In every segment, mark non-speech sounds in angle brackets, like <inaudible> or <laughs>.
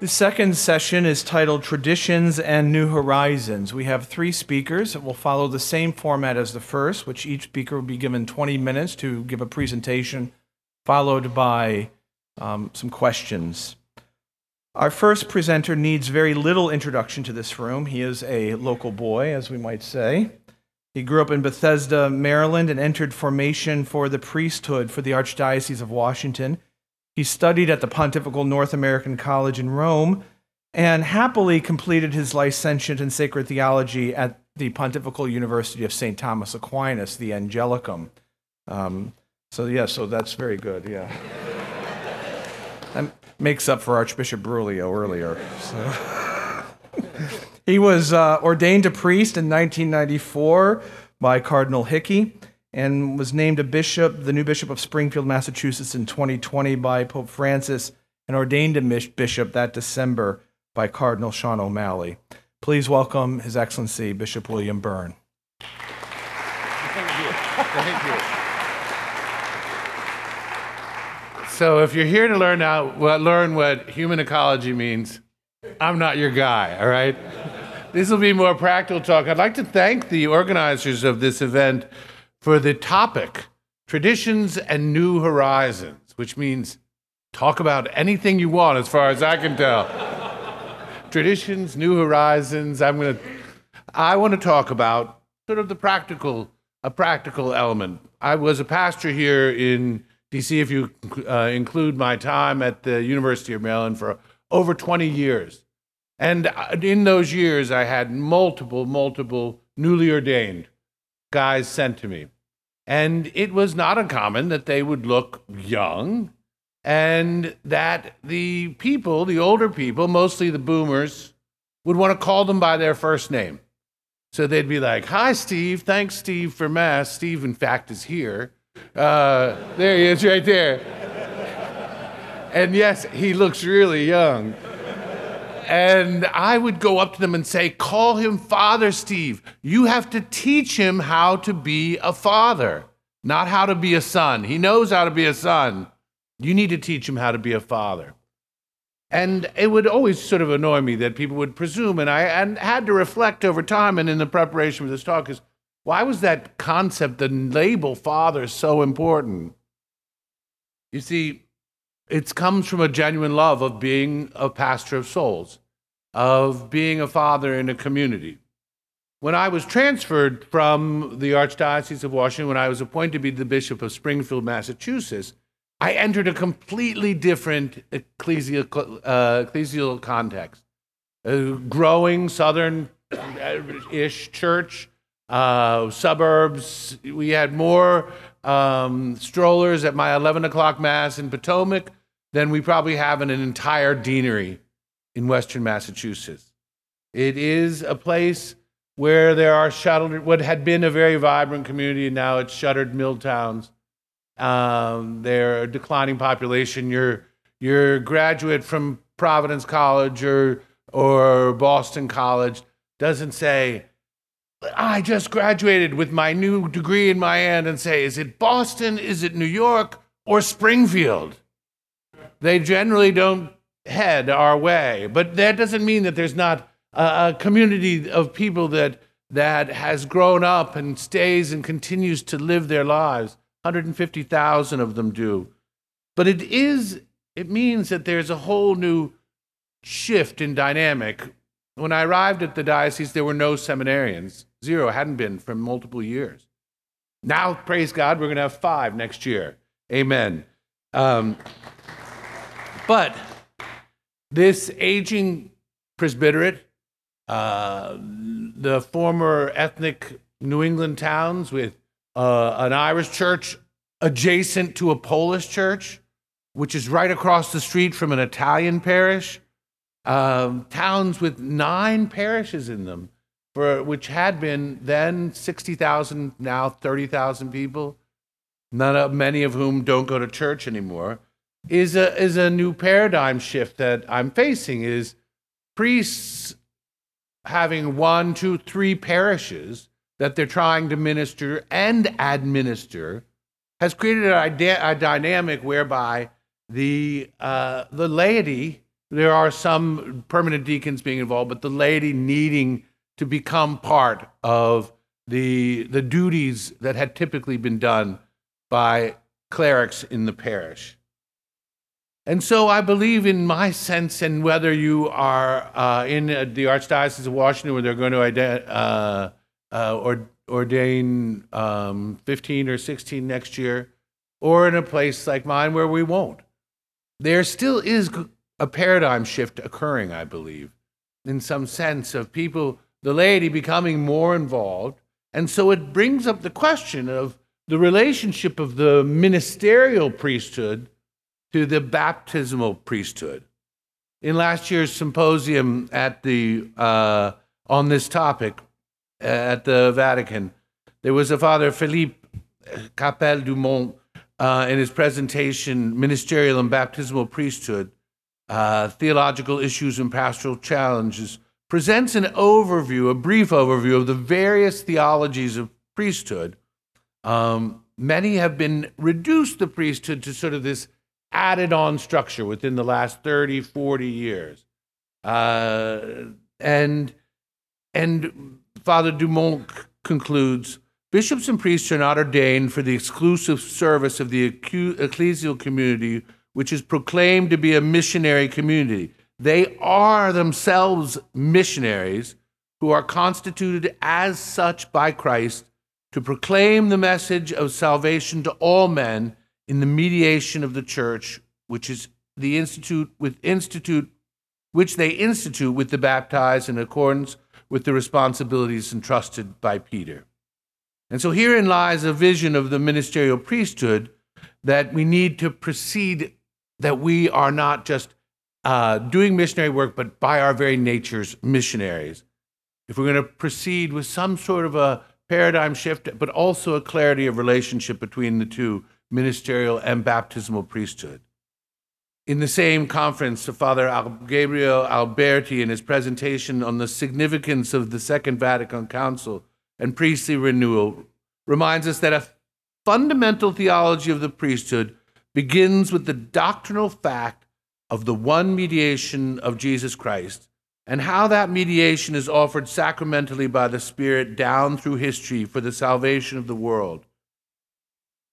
The second session is titled Traditions and New Horizons. We have three speakers that will follow the same format as the first, which each speaker will be given 20 minutes to give a presentation, followed by um, some questions. Our first presenter needs very little introduction to this room. He is a local boy, as we might say. He grew up in Bethesda, Maryland, and entered formation for the priesthood for the Archdiocese of Washington. He studied at the Pontifical North American College in Rome and happily completed his licentiate in sacred theology at the Pontifical University of St. Thomas Aquinas, the Angelicum. Um, so, yeah, so that's very good, yeah. <laughs> that makes up for Archbishop Bergoglio earlier. So. <laughs> he was uh, ordained a priest in 1994 by Cardinal Hickey and was named a bishop, the new bishop of Springfield, Massachusetts in 2020 by Pope Francis and ordained a bishop that December by Cardinal Sean O'Malley. Please welcome His Excellency Bishop William Byrne. Thank you. Thank you. So, if you're here to learn out, well, learn what human ecology means, I'm not your guy. All right. This will be more practical talk. I'd like to thank the organizers of this event for the topic Traditions and New Horizons, which means talk about anything you want as far as I can tell. Traditions, New Horizons. I'm going to I want to talk about sort of the practical a practical element. I was a pastor here in DC if you uh, include my time at the University of Maryland for over 20 years. And uh, in those years I had multiple multiple newly ordained guys sent to me. And it was not uncommon that they would look young and that the people, the older people, mostly the boomers, would want to call them by their first name. So they'd be like, Hi, Steve. Thanks, Steve, for Mass. Steve, in fact, is here. Uh, there he is right there. and yes, he looks really young. And I would go up to them and say, Call him Father Steve. You have to teach him how to be a father, not how to be a son. He knows how to be a son. You need to teach him how to be a father. And it would always sort of annoy me that people would presume, and I and had to reflect over time and in the preparation for this talk is why was that concept, the label father, so important? You see, it comes from a genuine love of being a pastor of souls, of being a father in a community. When I was transferred from the Archdiocese of Washington, when I was appointed to be the Bishop of Springfield, Massachusetts, I entered a completely different ecclesial, uh, ecclesial context. A growing southern ish church, uh, suburbs. We had more um, strollers at my 11 o'clock Mass in Potomac than we probably have in an entire deanery in Western Massachusetts. It is a place where there are shuttered, what had been a very vibrant community, and now it's shuttered mill towns. Um, they're a declining population. Your, your graduate from Providence College or, or Boston College doesn't say, I just graduated with my new degree in my hand and say, is it Boston, is it New York, or Springfield? They generally don't head our way. But that doesn't mean that there's not a, a community of people that, that has grown up and stays and continues to live their lives. 150,000 of them do. But it is, it means that there's a whole new shift in dynamic. When I arrived at the diocese, there were no seminarians. Zero, hadn't been for multiple years. Now, praise God, we're going to have five next year. Amen. Um, but this aging presbyterate, uh, the former ethnic New England towns with uh, an Irish church adjacent to a Polish church, which is right across the street from an Italian parish, um, towns with nine parishes in them for which had been then 60,000, now 30,000 people, none of many of whom don't go to church anymore, is a is a new paradigm shift that I'm facing. Is priests having one, two, three parishes that they're trying to minister and administer has created a, a dynamic whereby the uh, the laity there are some permanent deacons being involved, but the laity needing to become part of the the duties that had typically been done by clerics in the parish. And so I believe in my sense, and whether you are uh, in uh, the Archdiocese of Washington where they're going to uh, uh, or, ordain um, 15 or 16 next year, or in a place like mine where we won't, there still is a paradigm shift occurring, I believe, in some sense of people, the laity becoming more involved. And so it brings up the question of the relationship of the ministerial priesthood to the baptismal priesthood. In last year's symposium at the, uh, on this topic at the Vatican, there was a Father Philippe Capelle Dumont uh, in his presentation, Ministerial and Baptismal Priesthood, uh, Theological Issues and Pastoral Challenges, presents an overview, a brief overview of the various theologies of priesthood. Um, many have been reduced the priesthood to sort of this added on structure within the last 30, 40 years. Uh, and, and Father Dumont concludes bishops and priests are not ordained for the exclusive service of the ecclesial community, which is proclaimed to be a missionary community. They are themselves missionaries who are constituted as such by Christ to proclaim the message of salvation to all men in the mediation of the church, which is the institute with institute which they institute with the baptized in accordance with the responsibilities entrusted by Peter. And so herein lies a vision of the ministerial priesthood that we need to proceed, that we are not just uh, doing missionary work, but by our very natures, missionaries. If we're going to proceed with some sort of a paradigm shift, but also a clarity of relationship between the two, ministerial and baptismal priesthood. In the same conference, Father Gabriel Alberti, in his presentation on the significance of the Second Vatican Council and priestly renewal, reminds us that a fundamental theology of the priesthood begins with the doctrinal fact of the one mediation of Jesus Christ and how that mediation is offered sacramentally by the Spirit down through history for the salvation of the world.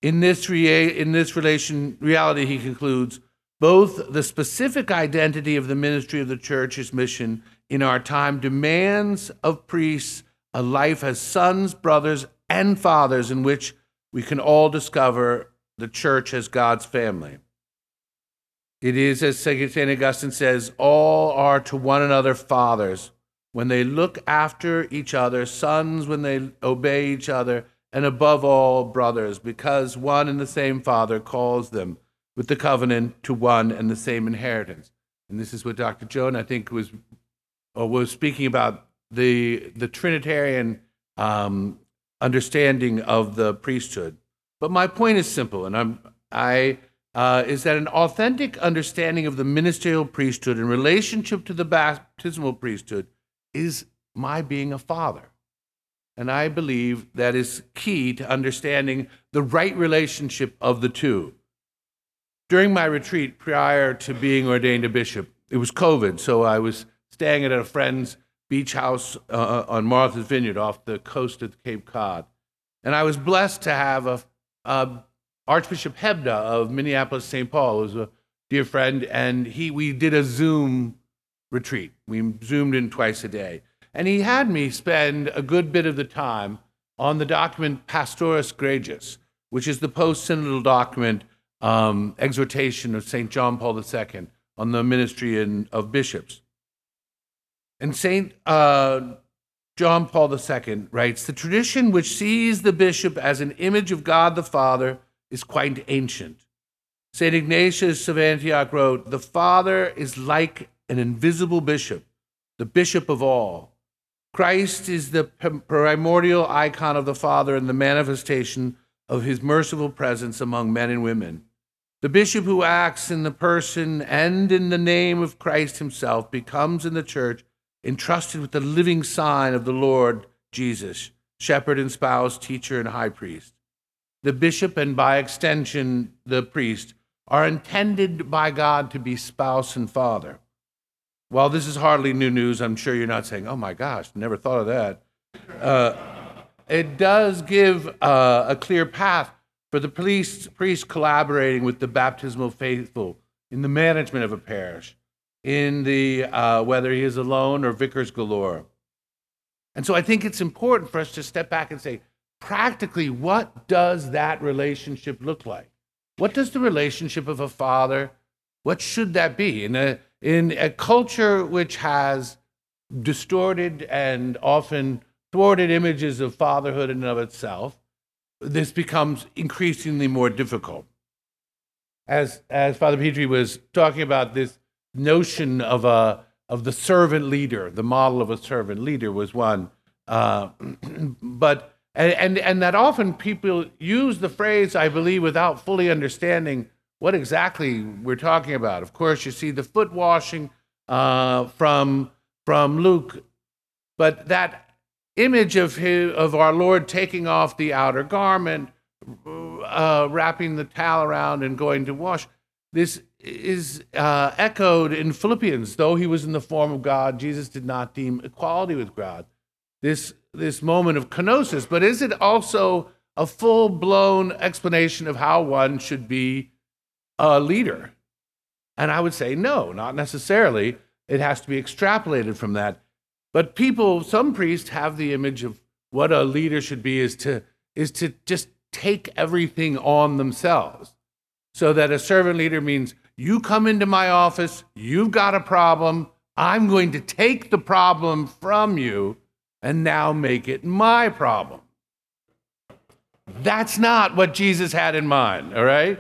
In this, rea- in this relation, reality, he concludes, both the specific identity of the ministry of the church's mission in our time demands of priests a life as sons, brothers, and fathers in which we can all discover the church as God's family. It is, as St. Augustine says, all are to one another fathers when they look after each other, sons when they obey each other, and above all, brothers, because one and the same Father calls them with the covenant to one and the same inheritance. And this is what Dr. Joan, I think, was was speaking about the the Trinitarian um, understanding of the priesthood. But my point is simple, and I'm I uh, is that an authentic understanding of the ministerial priesthood in relationship to the baptismal priesthood is my being a father. And I believe that is key to understanding the right relationship of the two. During my retreat prior to being ordained a bishop, it was COVID, so I was staying at a friend's beach house uh, on Martha's Vineyard off the coast of Cape Cod. And I was blessed to have a, a Archbishop Hebda of Minneapolis St. Paul, was a dear friend, and he, we did a Zoom retreat. We Zoomed in twice a day. And he had me spend a good bit of the time on the document Pastoris Gregis, which is the post synodal document um, exhortation of St. John Paul II on the ministry in, of bishops. And St. Uh, John Paul II writes The tradition which sees the bishop as an image of God the Father is quite ancient. St. Ignatius of Antioch wrote The Father is like an invisible bishop, the bishop of all Christ is the primordial icon of the Father and the manifestation of his merciful presence among men and women. The bishop who acts in the person and in the name of Christ himself becomes in the church entrusted with the living sign of the Lord Jesus, shepherd and spouse, teacher and high priest. The bishop, and by extension, the priest, are intended by God to be spouse and father. While this is hardly new news, I'm sure you're not saying, oh my gosh, never thought of that. Uh, it does give uh, a clear path for the priest, priest collaborating with the baptismal faithful in the management of a parish, in the uh, whether he is alone or vicars galore. And so I think it's important for us to step back and say, practically, what does that relationship look like? What does the relationship of a father, what should that be? In a, in a culture which has distorted and often thwarted images of fatherhood in and of itself, this becomes increasingly more difficult. As, as Father Petri was talking about this notion of, a, of the servant leader, the model of a servant leader was one. Uh, <clears throat> but, and, and, and that often people use the phrase, I believe, without fully understanding what exactly we're talking about. Of course, you see the foot washing uh, from, from Luke, but that image of, his, of our Lord taking off the outer garment, uh, wrapping the towel around, and going to wash. This is uh, echoed in Philippians. Though he was in the form of God, Jesus did not deem equality with God. This, this moment of kenosis, but is it also a full blown explanation of how one should be a leader? And I would say no, not necessarily. It has to be extrapolated from that. But people, some priests have the image of what a leader should be is to, is to just take everything on themselves. So that a servant leader means you come into my office, you've got a problem, I'm going to take the problem from you and now make it my problem. That's not what Jesus had in mind, all right?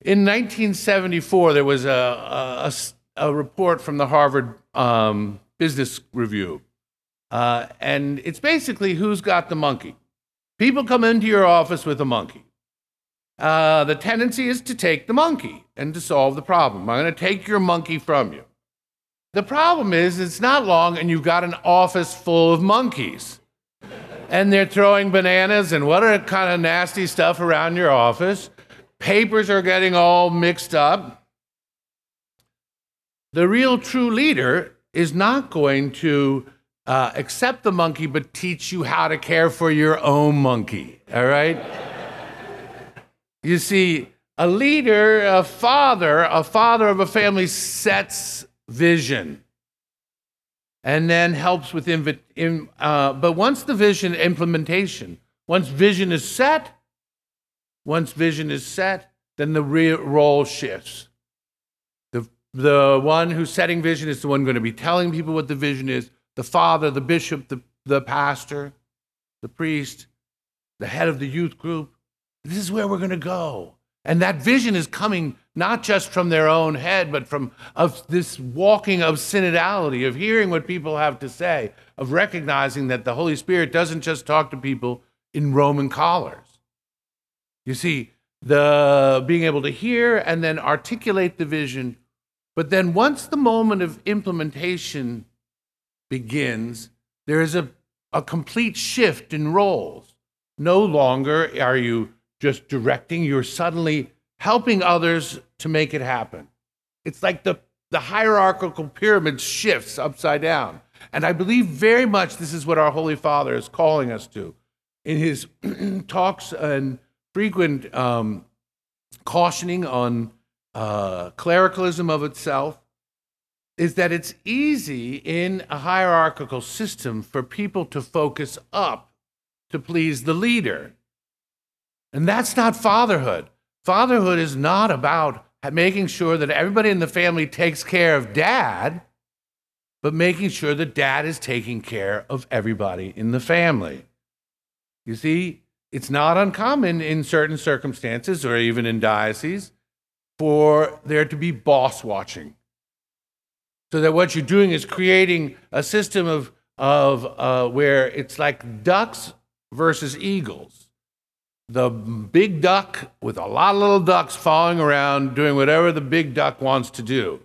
In 1974, there was a, a, a report from the Harvard um, Business Review. Uh, and it's basically who's got the monkey. People come into your office with a monkey. Uh, the tendency is to take the monkey and to solve the problem. I'm going to take your monkey from you. The problem is, it's not long, and you've got an office full of monkeys. And they're throwing bananas and what are kind of nasty stuff around your office. Papers are getting all mixed up. The real true leader is not going to uh, accept the monkey, but teach you how to care for your own monkey. All right? You see, a leader, a father, a father of a family sets vision and then helps with invi- in, uh, but once the vision implementation once vision is set once vision is set then the real role shifts the, the one who's setting vision is the one going to be telling people what the vision is the father, the bishop, the, the pastor, the priest, the head of the youth group. This is where we're going to go. And that vision is coming not just from their own head, but from of this walking of synodality, of hearing what people have to say, of recognizing that the Holy Spirit doesn't just talk to people in Roman collars. You see, the being able to hear and then articulate the vision but then once the moment of implementation begins, there is a, a complete shift in roles. No longer are you just directing, you're suddenly helping others to make it happen. It's like the, the hierarchical pyramid shifts upside down. And I believe very much this is what our Holy Father is calling us to. In his <clears throat> talks and frequent um, cautioning on uh, clericalism of itself is that it's easy in a hierarchical system for people to focus up to please the leader. And that's not fatherhood. Fatherhood is not about making sure that everybody in the family takes care of dad, but making sure that dad is taking care of everybody in the family. You see, it's not uncommon in certain circumstances or even in dioceses for there to be boss watching. So that what you're doing is creating a system of, of uh, where it's like ducks versus eagles. The big duck with a lot of little ducks following around doing whatever the big duck wants to do.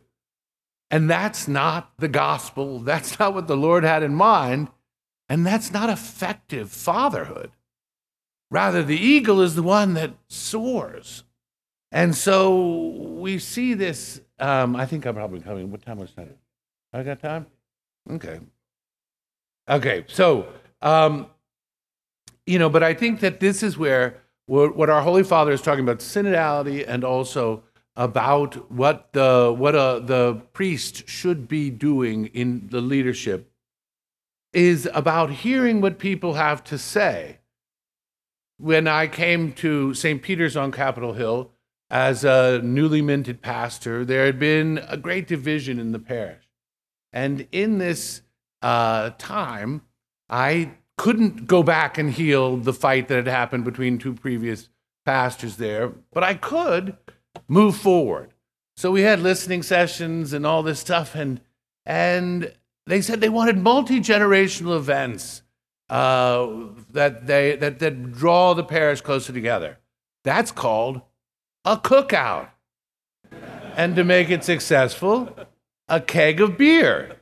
And that's not the gospel. That's not what the Lord had in mind. And that's not effective fatherhood. Rather, the eagle is the one that soars. And so we see this. Um, I think I'm probably coming. What time was that? I got time? Okay. Okay. So, um, you know, but I think that this is where what our Holy Father is talking about synodality and also about what the what a, the priest should be doing in the leadership is about hearing what people have to say. When I came to St. Peter's on Capitol Hill as a newly minted pastor, there had been a great division in the parish. And in this uh, time, I couldn't go back and heal the fight that had happened between two previous pastors there, but I could move forward. So we had listening sessions and all this stuff, and and they said they wanted multi generational events uh, that they that that draw the parish closer together. That's called a cookout, and to make it successful, a keg of beer.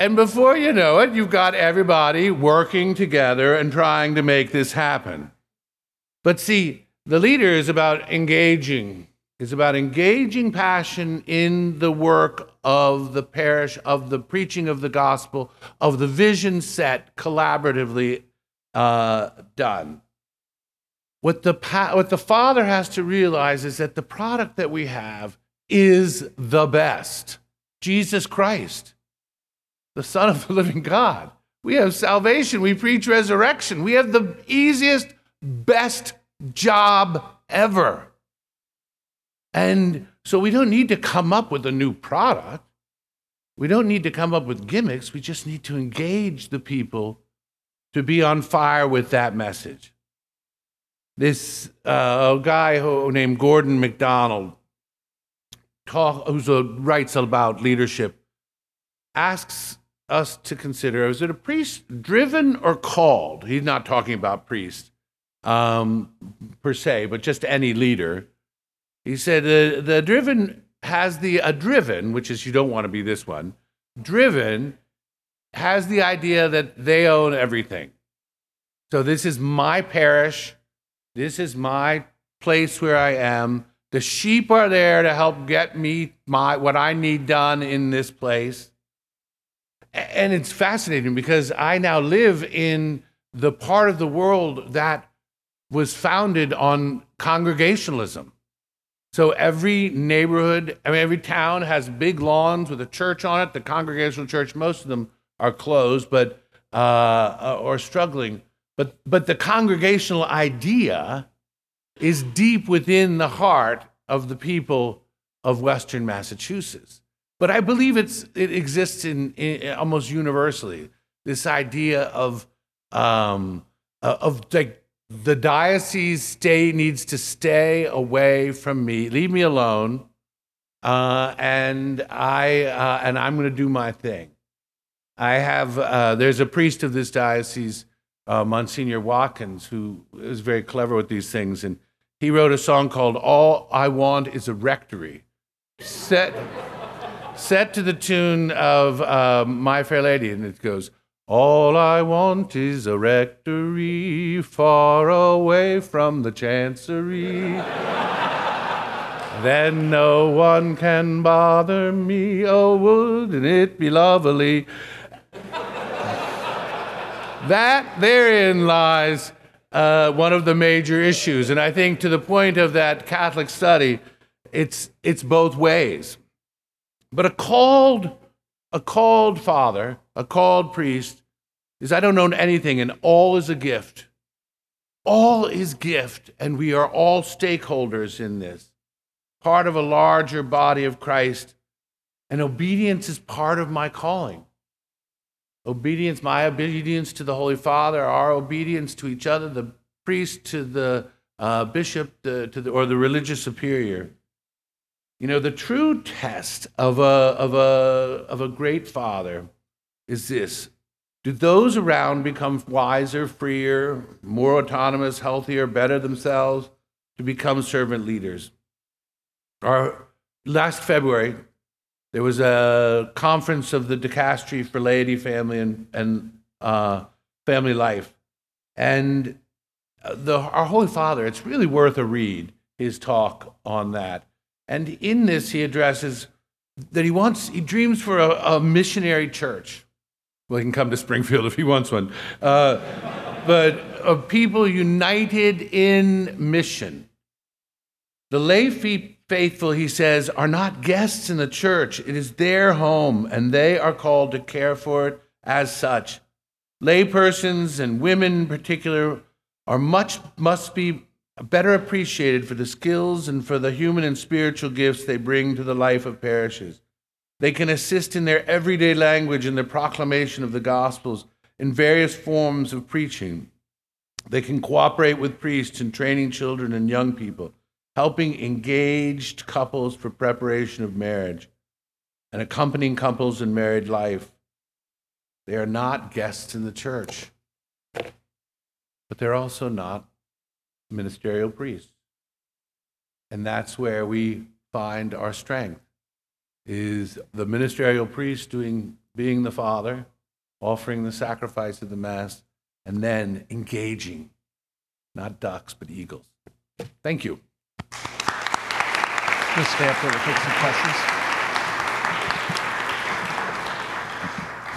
And before you know it, you've got everybody working together and trying to make this happen. But see, the leader is about engaging, is about engaging passion in the work of the parish, of the preaching of the gospel, of the vision set collaboratively uh, done. What the, what the Father has to realize is that the product that we have is the best Jesus Christ, the Son of the living God. We have salvation. We preach resurrection. We have the easiest, best job ever. And so we don't need to come up with a new product. We don't need to come up with gimmicks. We just need to engage the people to be on fire with that message. This uh, guy who, named Gordon MacDonald, who writes about leadership, asks us to consider is it a priest driven or called? He's not talking about priests um, per se, but just any leader. He said the, the driven has the a driven, which is you don't want to be this one. Driven has the idea that they own everything. So this is my parish. This is my place where I am. The sheep are there to help get me my what I need done in this place. And it's fascinating because I now live in the part of the world that was founded on congregationalism. So every neighborhood, I mean, every town has big lawns with a church on it. The congregational church, most of them are closed, but uh, uh, or struggling. But but the congregational idea is deep within the heart of the people of Western Massachusetts. But I believe it's it exists in, in almost universally. This idea of um, uh, of like the diocese stay needs to stay away from me, leave me alone, uh, and I uh, and I'm going to do my thing. I have uh, there's a priest of this diocese, uh, Monsignor Watkins, who is very clever with these things, and he wrote a song called "All I Want Is a Rectory," set set to the tune of uh, My Fair Lady, and it goes. All I want is a rectory far away from the chancery. then no one can bother me. Oh, wouldn't it be lovely? that therein lies uh, one of the major issues. And I think to the point of that Catholic study, it's, it's both ways. But a called, a called father, a called priest, is I don't own anything, and all is a gift. All is gift, and we are all stakeholders in this, part of a larger body of Christ. And obedience is part of my calling. Obedience, my obedience to the Holy Father, our obedience to each other, the priest to the uh, bishop the, to the, or the religious superior. You know, the true test of a, of a, of a great father is this Do those around become wiser, freer, more autonomous, healthier, better themselves to become servant leaders? Our, last February, there was a conference of the Dicastery for Laity, Family, and, and uh, Family Life. And uh, the, our Holy Father, it's really worth a read, his talk on that. And in this, he addresses that he wants, he dreams for a, a missionary church. Well, he can come to Springfield if he wants one. Uh, but of people united in mission. The lay faithful, he says, are not guests in the church. It is their home, and they are called to care for it as such. Laypersons and women in particular are much must be better appreciated for the skills and for the human and spiritual gifts they bring to the life of parishes. They can assist in their everyday language in the proclamation of the Gospels in various forms of preaching. They can cooperate with priests in training children and young people, helping engaged couples for preparation of marriage, and accompanying couples in married life. They are not guests in the church, but they're also not ministerial priests. And that's where we find our strength is the ministerial priest doing being the father, offering the sacrifice of the mass, and then engaging not ducks but eagles. Thank you. Ms. Stamper will take some questions.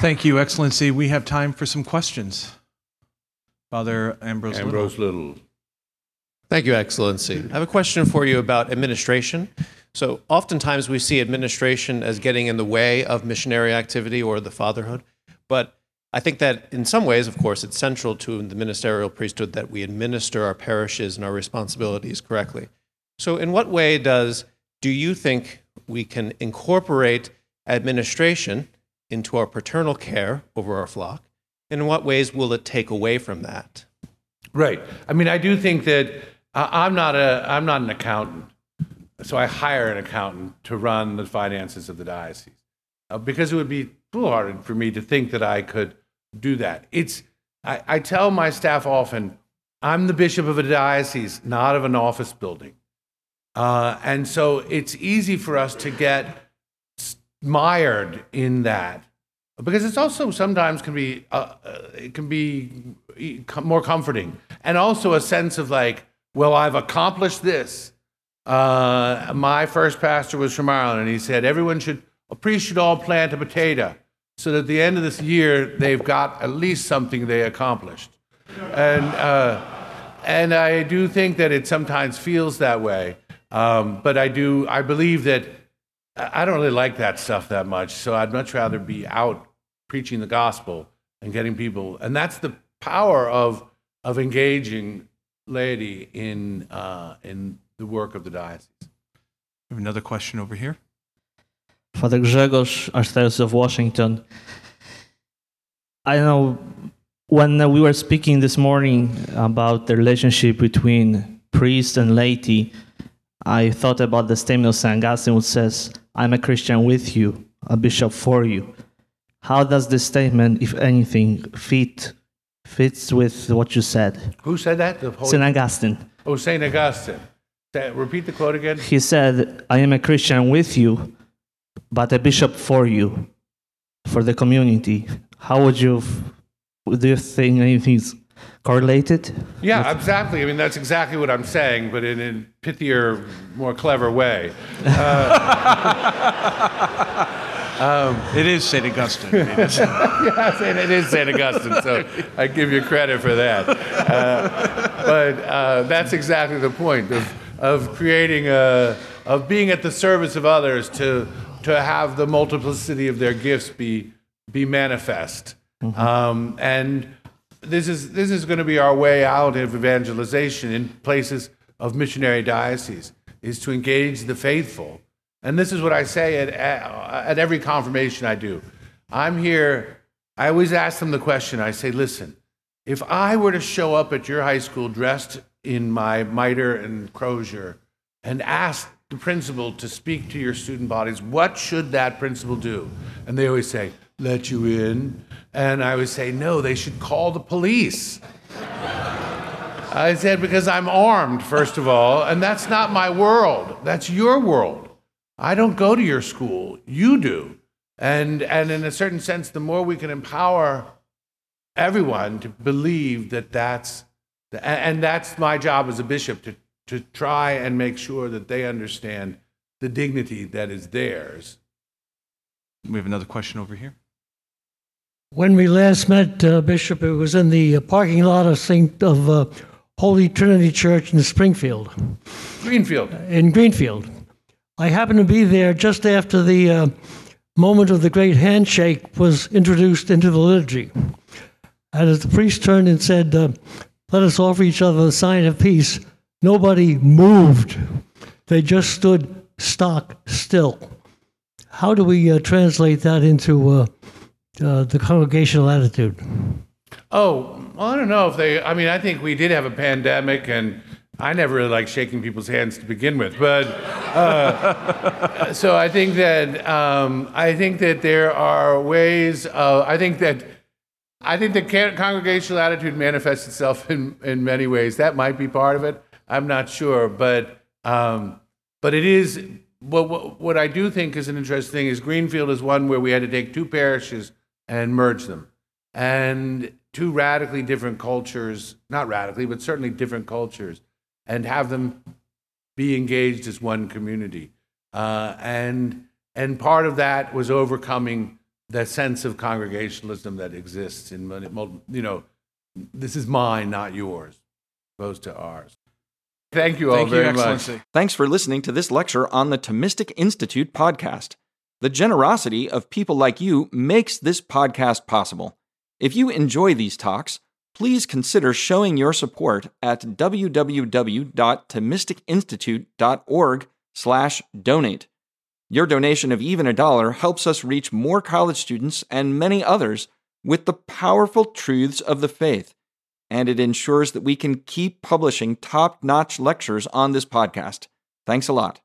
Thank you, Excellency. We have time for some questions. Father Ambrose, Ambrose Little. Little. Thank you, Excellency. I have a question for you about administration. So, oftentimes we see administration as getting in the way of missionary activity or the fatherhood. But I think that in some ways, of course, it's central to the ministerial priesthood that we administer our parishes and our responsibilities correctly. So, in what way does do you think we can incorporate administration into our paternal care over our flock? And in what ways will it take away from that? Right. I mean, I do think that I- I'm not a I'm not an accountant, so I hire an accountant to run the finances of the diocese. Uh, because it would be foolhardy for me to think that I could do that. It's I, I tell my staff often, I'm the bishop of a diocese, not of an office building, uh, and so it's easy for us to get mired in that. Because it's also sometimes can be uh, uh, it can be more comforting. And also a sense of like well i've accomplished this uh, my first pastor was from ireland and he said everyone should a priest should all plant a potato so that at the end of this year they've got at least something they accomplished and uh, and i do think that it sometimes feels that way um, but i do i believe that I don't really like that stuff that much, so I'd much rather be out preaching the gospel and getting people. And that's the power of of engaging laity in uh, in the work of the diocese. We have another question over here. Father Grzegorz, Archdiocese of Washington. I know when we were speaking this morning about the relationship between priest and laity, I thought about the statement of St. Augustine which says, I'm a Christian with you, a bishop for you. How does this statement, if anything, fit fits with what you said? Who said that? The Holy- St. Augustine. oh, Saint Augustine. Repeat the quote again. He said, I am a Christian with you, but a bishop for you, for the community. How would you, do you think anything's correlated? Yeah, exactly. I mean, that's exactly what I'm saying, but in a pithier, more clever way. Uh, <laughs> <laughs> It is St. Augustine. <laughs> It is. yes, and it is St. Augustine, so I give you credit for that. Uh, but uh, that's exactly the point of, of creating a, of being at the service of others to, to have the multiplicity of their gifts be, be manifest. Um, and this is, this is going to be our way out of evangelization in places of missionary dioceses, is to engage the faithful. And this is what I say at, at, at every confirmation I do. I'm here, I always ask them the question I say, listen, if I were to show up at your high school dressed in my mitre and crozier and ask the principal to speak to your student bodies, what should that principal do? And they always say, let you in. And I would say, no, they should call the police. I said, because I'm armed, first of all, and that's not my world. That's your world. I don't go to your school. You do. And, and in a certain sense, the more we can empower everyone to believe that that's, and that's my job as a bishop to, to try and make sure that they understand the dignity that is theirs. We have another question over here. When we last met, uh, Bishop, it was in the uh, parking lot of St. of uh, Holy Trinity Church in Springfield, Greenfield. in Greenfield. I happened to be there just after the uh, moment of the great handshake was introduced into the liturgy. And as the priest turned and said, uh, Let us offer each other the sign of peace, nobody moved. They just stood stock still. How do we uh, translate that into uh, uh, the congregational attitude? Oh, well, I don't know if they. I mean, I think we did have a pandemic, and I never really like shaking people's hands to begin with. But uh, so I think that um, I think that there are ways. Of, I think that I think the congregational attitude manifests itself in in many ways. That might be part of it. I'm not sure, but um, but it is. What, what what I do think is an interesting thing is Greenfield is one where we had to take two parishes and merge them, and two radically different cultures, not radically, but certainly different cultures, and have them be engaged as one community. Uh, and, and part of that was overcoming the sense of congregationalism that exists in, mul- mul- you know, this is mine, not yours, opposed to ours. Thank you all Thank you, very much. Thanks for listening to this lecture on the Thomistic Institute podcast. The generosity of people like you makes this podcast possible. If you enjoy these talks, please consider showing your support at www.thomisticinstitute.org/donate. Your donation of even a dollar helps us reach more college students and many others with the powerful truths of the faith, and it ensures that we can keep publishing top-notch lectures on this podcast. Thanks a lot.